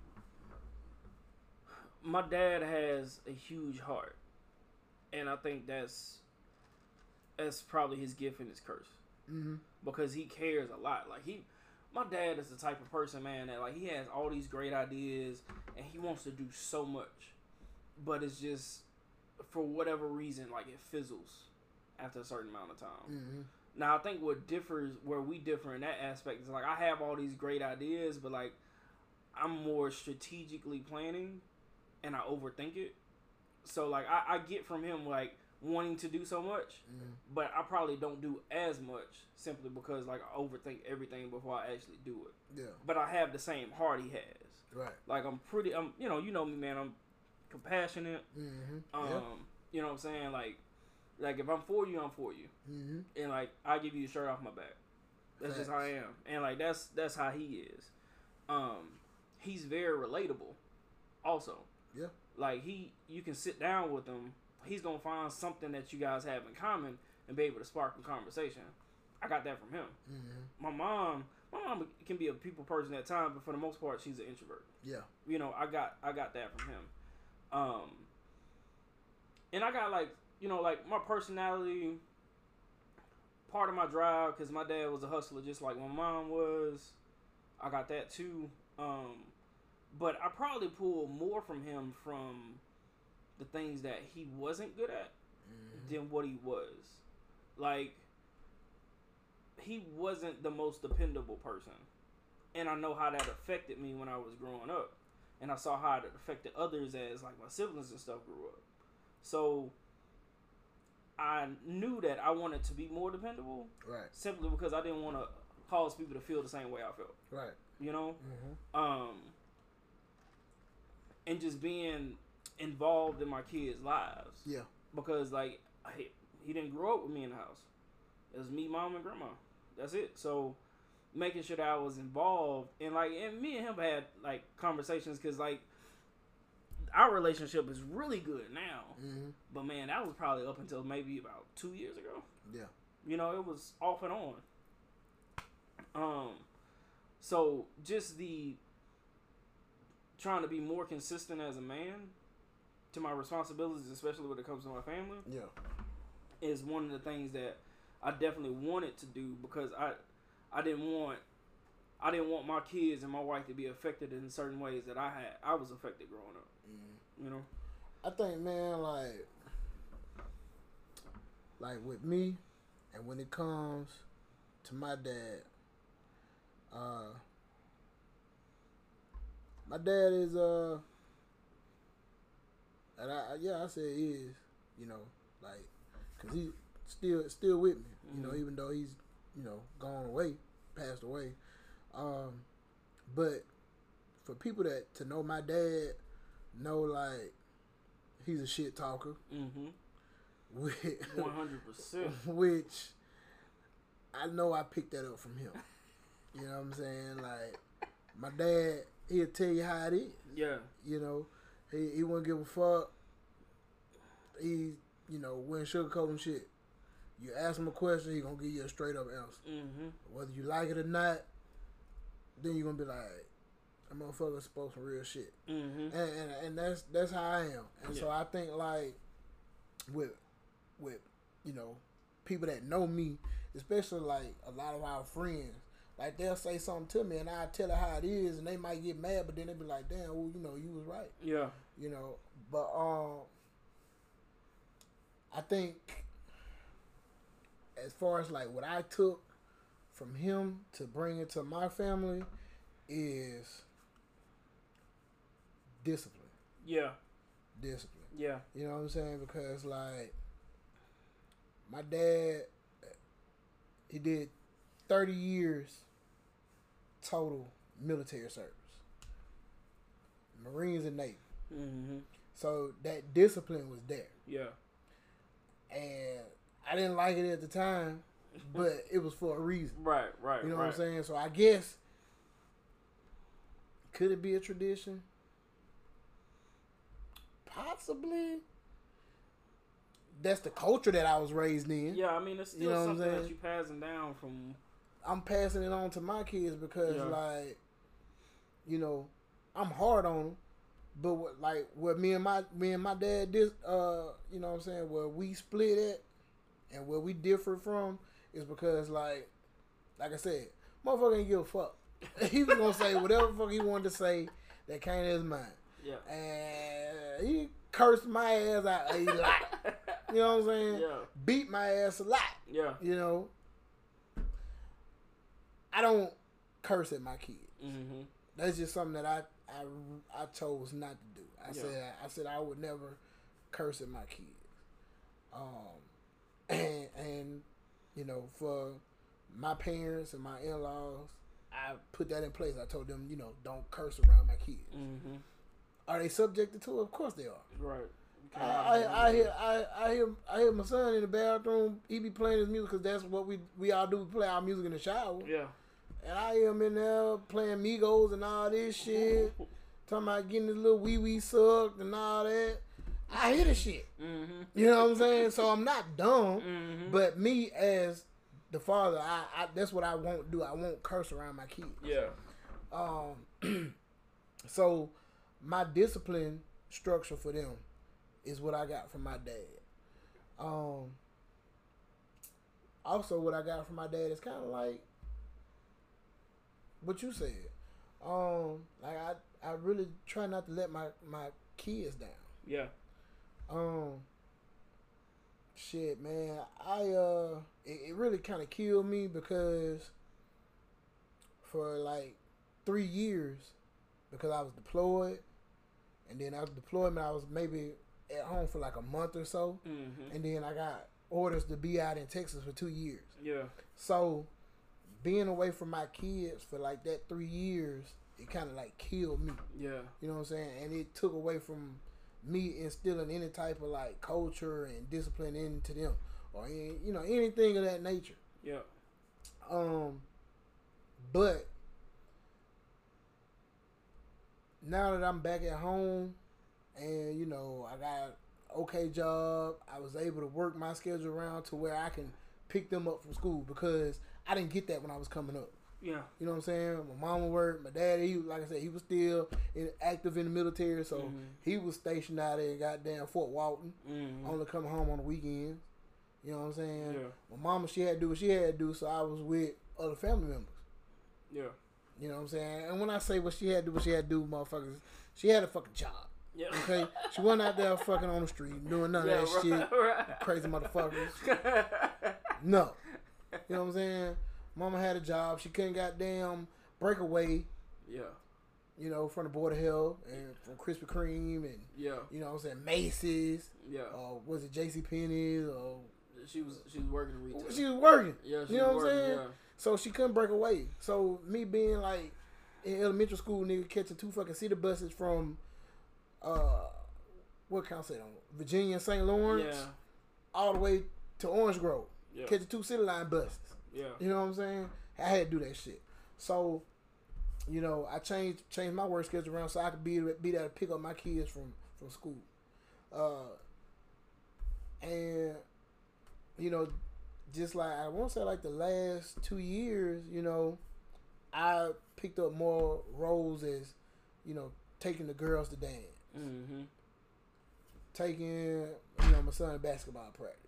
my dad has a huge heart, and I think that's that's probably his gift and his curse Mm-hmm. because he cares a lot. Like he, my dad is the type of person, man, that like he has all these great ideas and he wants to do so much, but it's just for whatever reason, like it fizzles after a certain amount of time. Mm-hmm. Now I think what differs where we differ in that aspect is like I have all these great ideas, but like I'm more strategically planning and I overthink it. So like I, I get from him like wanting to do so much, Mm-hmm. but I probably don't do as much simply because like I overthink everything before I actually do it. Yeah. But I have the same heart he has. Right. Like I'm pretty I'm you know, you know me man, I'm compassionate. Mm-hmm. Um yeah. you know what I'm saying? Like like if I'm for you, I'm for you Mm-hmm. and like I give you a shirt off my back. That's just how I am, and like that's that's how he is. Um, he's very relatable. Also, Yeah. like he, you can sit down with him. He's gonna find something that you guys have in common and be able to spark a conversation. I got that from him. Mm-hmm. My mom, my mom can be a people person at times, but for the most part, she's an introvert Yeah. you know, I got I got that from him. Um and I got like, you know, like my personality part of my drive cuz my dad was a hustler just like my mom was. I got that too. Um but I probably pulled more from him from the things that he wasn't good at Mm-hmm. than what he was. Like he wasn't the most dependable person. And I know how that affected me when I was growing up. And I saw how it affected others as like my siblings and stuff grew up. So I knew that I wanted to be more dependable Right. simply because I didn't want to cause people to feel the same way I felt. Right. You know? Mm-hmm. um, and just being involved in my kids' lives. Yeah. Because like he, he didn't grow up with me in the house. It was me, mom, and grandma. That's it. So making sure that I was involved and like and me and him had like conversations because like our relationship is really good now. Mm-hmm. But man, that was probably up until maybe about two years ago. Yeah. You know, it was off and on. Um, so just the trying to be more consistent as a man to my responsibilities, especially when it comes to my family, Yeah. is one of the things that I definitely wanted to do because I I didn't want I didn't want my kids and my wife to be affected in certain ways that I had. I was affected growing up. You know. I think, man, like, like with me, and when it comes to my dad, uh, my dad is uh, and I yeah, I say he is, you know, like, cause he still still with me, you know, Mhm. even though he's you know gone away, passed away, um, but for people that to know my dad, know like he's a shit talker, Mm-hmm. which, One hundred percent. which I know I picked that up from him. You know what I'm saying? Like my dad, he'll tell you how it is. Yeah. You know, he he wouldn't give a fuck. He you know wouldn't sugarcoat and shit. You ask him a question, he gonna give you a straight up answer. Mm-hmm. Whether you like it or not, then you're gonna be like, that motherfucker spoke some real shit. Mm-hmm. and, and and that's that's how I am. And so I think like with with you know people that know me, especially like a lot of our friends, like they'll say something to me and I tell her how it is, and they might get mad, but then they be like, "Damn, well, you know, you was right," Yeah. you know. But um, I think as far as like what I took from him to bring it to my family is discipline Yeah. discipline. Yeah. You know what I'm saying? Because like my dad, he did 30 years total military service, Marines and Navy. Mm-hmm. So that discipline was there, Yeah. and I didn't like it at the time, but it was for a reason. Right. Right. You know right. what I'm saying? So I guess could it be a tradition? Possibly. That's the culture that I was raised in. Yeah. I mean, it's still You know something that you passing down from. I'm passing it on to my kids because, Yeah. like, you know, I'm hard on them. But what, like, what me and my me and my dad did, uh, you know, what I'm saying, where we split it and where we differ from, is because, like, like I said, motherfucker ain't give a fuck. he was gonna say whatever the fuck he wanted to say that came to his mind, Yeah. and he cursed my ass out a lot. You know what I'm saying? Yeah. Beat my ass a lot. Yeah. You know, I don't curse at my kids. Mm-hmm. That's just something that I I, I chose not to do. I Yeah. said I said I would never curse at my kids. Um, and and you know for my parents and my in laws, I put that in place. I told them, you know, don't curse around my kids. Mm-hmm. Are they subjected to it? Of course they are. Right. I, I, I hear I, I hear I hear my son in the bathroom. He be playing his music because that's what we we all do. We play our music in the shower, Yeah. and I hear him in there playing Migos and all this shit, talking about getting his little wee wee sucked and all that. I hear the shit. Mm-hmm. You know what I'm saying? So I'm not dumb, Mm-hmm. but me as the father, I, I that's what I won't do. I won't curse around my kids. Yeah. Um, so my discipline structure for them is what I got from my dad. Um, also what I got from my dad is kind of like what you said. Um, like I, I really try not to let my my kids down. Yeah. Um, shit, man, I uh, it, it really kind of killed me because for like three years, because I was deployed, and then after deployment, I was maybe at home for like a month or so, Mm-hmm. and then I got orders to be out in Texas for two years. Yeah. So being away from my kids for like that three years, it kind of like killed me. Yeah. You know what I'm saying? And it took away from me instilling any type of like culture and discipline into them, or any, you know anything of that nature. Yeah. Um, but now that I'm back at home, and you know I got okay job, I was able to work my schedule around to where I can pick them up from school because I didn't get that when I was coming up. Yeah. You know what I'm saying? My mama worked. My dad, he like I said, he was still in, active in the military, so Mhm. he was stationed out there in goddamn Fort Walton, Mm-hmm. only coming home on the weekends. You know what I'm saying? Yeah. My mama, she had to do what she had to do, so I was with other family members. Yeah. You know what I'm saying? And when I say what she had to do, what she had to do, motherfuckers, she had a fucking job. Yeah. Okay, she wasn't out there fucking on the street doing none of Yeah, that right, shit. right. Crazy motherfuckers. No. You know what I'm saying? Mama had a job. She couldn't goddamn break away, yeah. you know, from the Board of Health and from Krispy Kreme and, Yeah. you know what I'm saying, Macy's, Yeah. or was it J.C. Penney's, or She was she was working in retail. she was working. yeah, she you know what I'm working, saying? So she couldn't break away. So me being like in elementary school, nigga, catching two fucking city buses from, uh, what can I say Virginia and St. Lawrence, Yeah. all the way to Orange Grove, Yeah. catching two city line buses. Yeah. You know what I'm saying? I had to do that shit. So, you know, I changed changed my work schedule around so I could be be there to pick up my kids from from school. Uh, and you know, just like I won't say like the last two years, you know, I picked up more roles as, you know, taking the girls to dance, Mm-hmm. taking you know my son to basketball practice.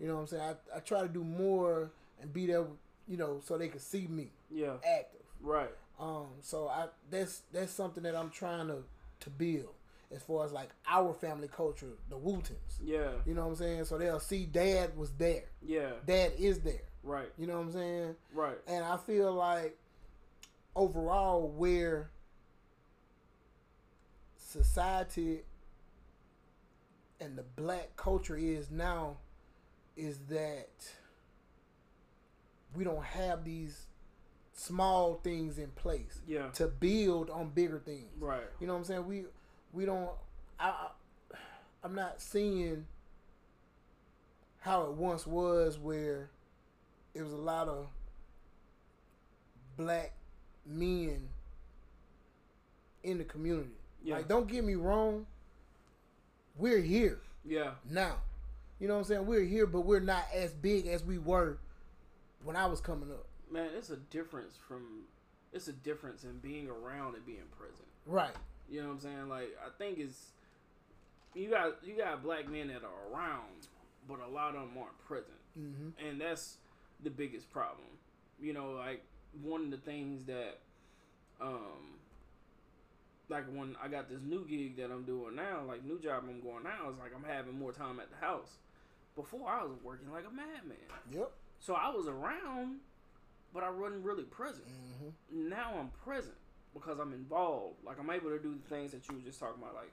You know what I'm saying? I, I try to do more and be there, you know, so they can see me Yeah. active. Right. Um, so I that's that's something that I'm trying to to build as far as like our family culture, the Wootens. Yeah. You know what I'm saying? So they'll see dad was there. Yeah. Dad is there. Right. You know what I'm saying? Right. And I feel like overall where society and the black culture is now is that we don't have these small things in place Yeah. to build on bigger things. Right. You know what I'm saying? We we don't. I I'm not seeing how it once was, where it was a lot of black men in the community. Yeah. Like, don't get me wrong. We're here Yeah. now. You know what I'm saying? We're here, but we're not as big as we were when I was coming up. Man, it's a difference from it's a difference in being around and being present. Right. You know what I'm saying? Like I think it's you got you got black men that are around, but a lot of them aren't present, hmm and that's the biggest problem. You know, like one of the things that, um, like when I got this new gig that I'm doing now, like new job I'm going now, is like I'm having more time at the house. Before I was working like a madman, Yep. So I was around, but I wasn't really present hmm now I'm present because I'm involved. Like I'm able to do the things that you were just talking about, like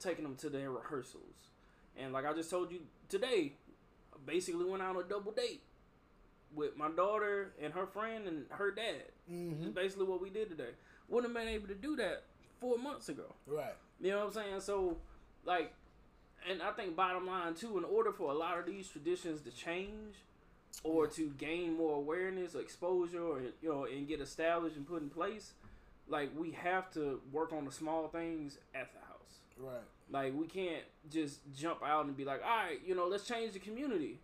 taking them to their rehearsals. And like I just told you today, I basically went out on a double date with my daughter and her friend and her dad. hmm That's basically what we did today. Wouldn't have been able to do that four months ago. Right. You know what I'm saying? So, like, and I think bottom line too, in order for a lot of these traditions to change or to gain more awareness or exposure or you know and get established and put in place, like we have to work on the small things at the house. Right. Like we can't just jump out and be like, all right, you know, let's change the community,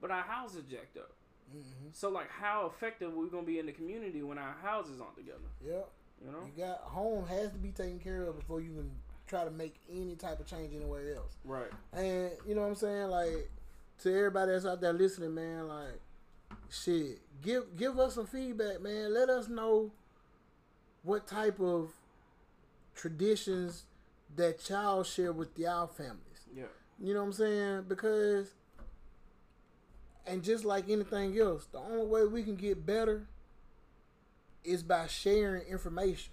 but our house is jacked up. hmm So like, how effective are we gonna be in the community when our houses aren't together? Yep. You know? You got home has to be taken care of before you can try to make any type of change anywhere else. Right. And you know what I'm saying? Like to everybody that's out there listening, man, like shit, give give us some feedback, man. Let us know what type of traditions that y'all share with y'all families. Yeah. You know what I'm saying? Because and just like anything else, the only way we can get better is by sharing information.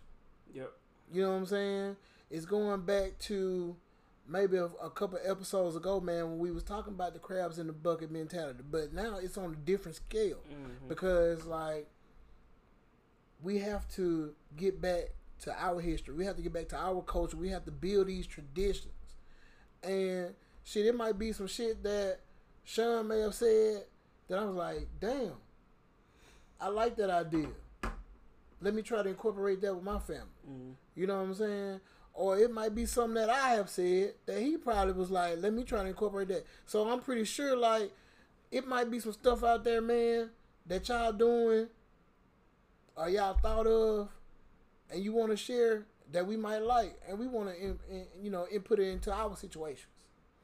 Yep. You know what I'm saying? It's going back to maybe a, a couple episodes ago, man, when we was talking about the crabs in the bucket mentality. But now it's on a different scale hmm because like we have to get back to our history. We have to get back to our culture. We have to build these traditions. And shit, it might be some shit that Sean may have said that I was like, damn, I like that idea. Let me try to incorporate that with my family. hmm You know what I'm saying? Or it might be something that I have said that he probably was like, let me try to incorporate that. So I'm pretty sure, like, it might be some stuff out there, man, that y'all doing or y'all thought of and you want to share that we might like and we want to, you know, input it into our situations.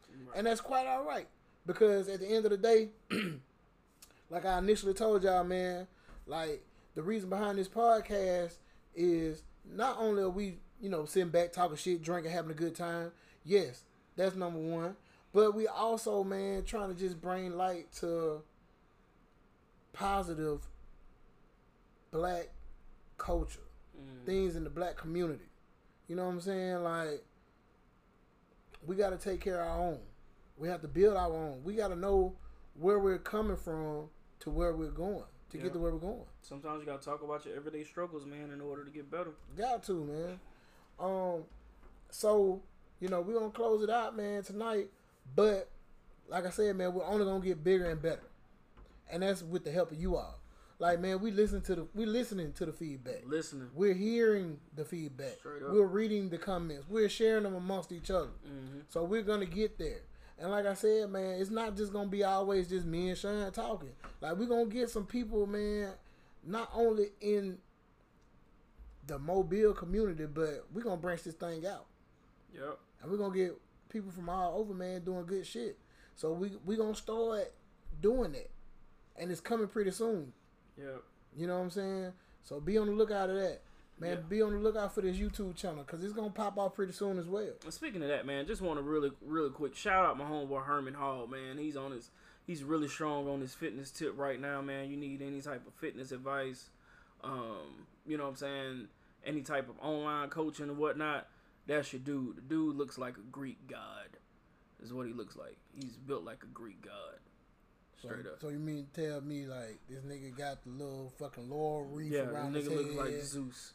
Right. And that's quite all right because at the end of the day, like I initially told y'all, man, like the reason behind this podcast is not only are we, you know, sitting back talking shit, drinking, having a good time. Yes, that's number one. But we also, man, trying to just bring light to positive black culture, Mm. things in the black community. You know what I'm saying? Like, we got to take care of our own. We have to build our own. We got to know where we're coming from to where we're going to Yeah. get to where we're going. Sometimes you gotta talk about your everyday struggles, man, in order to get better. Got to, man. Um, so you know we're gonna close it out, man, tonight. But like I said, man, we're only gonna get bigger and better, and that's with the help of you all. Like, man, we listen to the we listening to the feedback. Listening. We're hearing the feedback. We're reading the comments. We're sharing them amongst each other. Mm-hmm. So we're gonna get there. And like I said, man, it's not just gonna be always just me and Sean talking. Like we're gonna get some people, man, not only in the Mobile community, but we're gonna branch this thing out. Yep. And we're gonna get people from all over, man, doing good shit. So we we gonna start doing that. And it's coming pretty soon. Yep. You know what I'm saying? So be on the lookout of that. Man, Yeah. be on the lookout for this YouTube channel because it's gonna pop off pretty soon as well. And speaking of that, man, just want to really, really quick shout out my homeboy Herman Hall, man. He's on his, he's really strong on his fitness tip right now, man. You need any type of fitness advice, um, you know what I'm saying? Any type of online coaching and whatnot. That's your dude. The dude looks like a Greek god, is what he looks like. He's built like a Greek god, So, straight up. so you mean tell me like this nigga got the little fucking laurel wreath Yeah, the around his nigga head? looks like Zeus.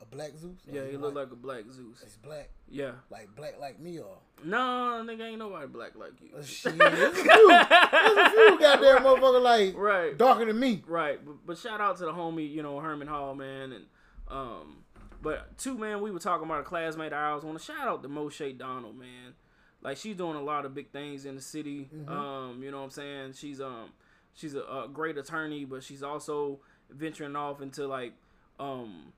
a black Zeus? Or Yeah, he he look white? like a black Zeus. he's black, Yeah. like black like me or No, nigga ain't nobody black like you. Uh, shit. There's a few, there's a few goddamn motherfucker like right. darker than me. Right, but, but shout out to the homie, you know Herman Hall, man, and um, but two man, we were talking about a classmate of ours. Want to shout out to Moshe Donald, man. Like she's doing a lot of big things in the city. Um, you know what I'm saying? She's um, she's a, a great attorney, but she's also venturing off into like um,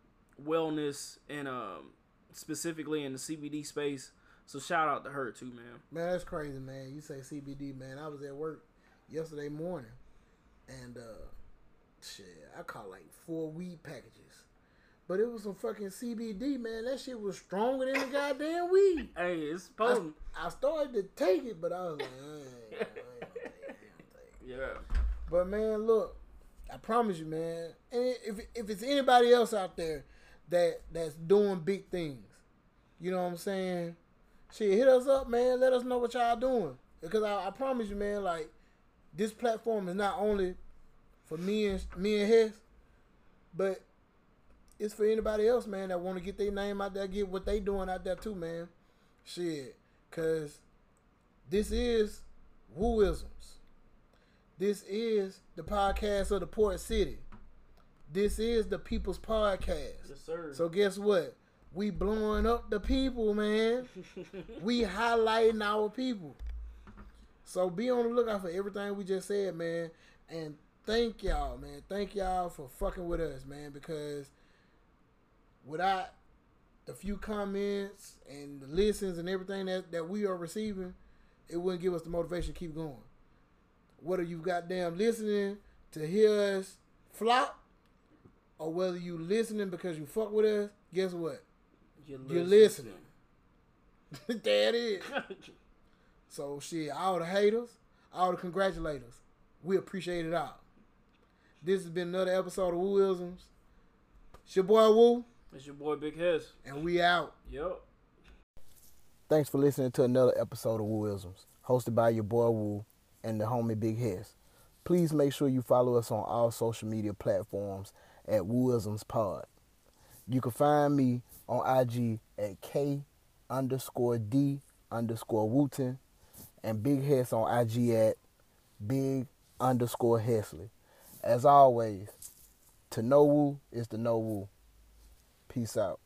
wellness and um, specifically in the CBD space. So shout out to her too, man. Man, that's crazy, man. You say CBD, man. I was at work yesterday morning, and uh, shit, I caught like four weed packages, but it was some fucking CBD, man. That shit was stronger than the goddamn weed. Hey, it's I, potent. I started to take it, but I was like, I ain't, I ain't take it, I ain't gonna take. Yeah. But man, look, I promise you, man. And if if it's anybody else out there that that's doing big things, you know what I'm saying? Shit, hit us up, man. Let us know what y'all doing. Because I, I promise you, man, like this platform is not only for me and me and Hess, but it's for anybody else, man, that want to get their name out there, get what they doing out there too, man. Shit, cause this is Wooisms. This is the podcast of the Port City. This is the People's Podcast. Yes, sir. So guess what? We blowing up the people, man. we highlighting our people. So be on the lookout for everything we just said, man. And thank y'all, man. Thank y'all for fucking with us, man. Because without the few comments and the listens and everything that, that we are receiving, it wouldn't give us the motivation to keep going. Whether you goddamn listening to hear us flop, or whether you listening because you fuck with us, guess what? You're You're listening. there it is. So shit, all the haters, all the congratulators, we appreciate it all. This has been another episode of Wooisms. It's your boy Woo, It's your boy Big Hess. and we out. Yep. Thanks for listening to another episode of Wooisms, hosted by your boy Woo and the homie Big Hess. Please make sure you follow us on all social media platforms at Wooisms Pod. You can find me on IG at K underscore D underscore Wooten and Big Hess on IG at Big underscore Hesley. As always, to know Woo is to know Woo. Peace out.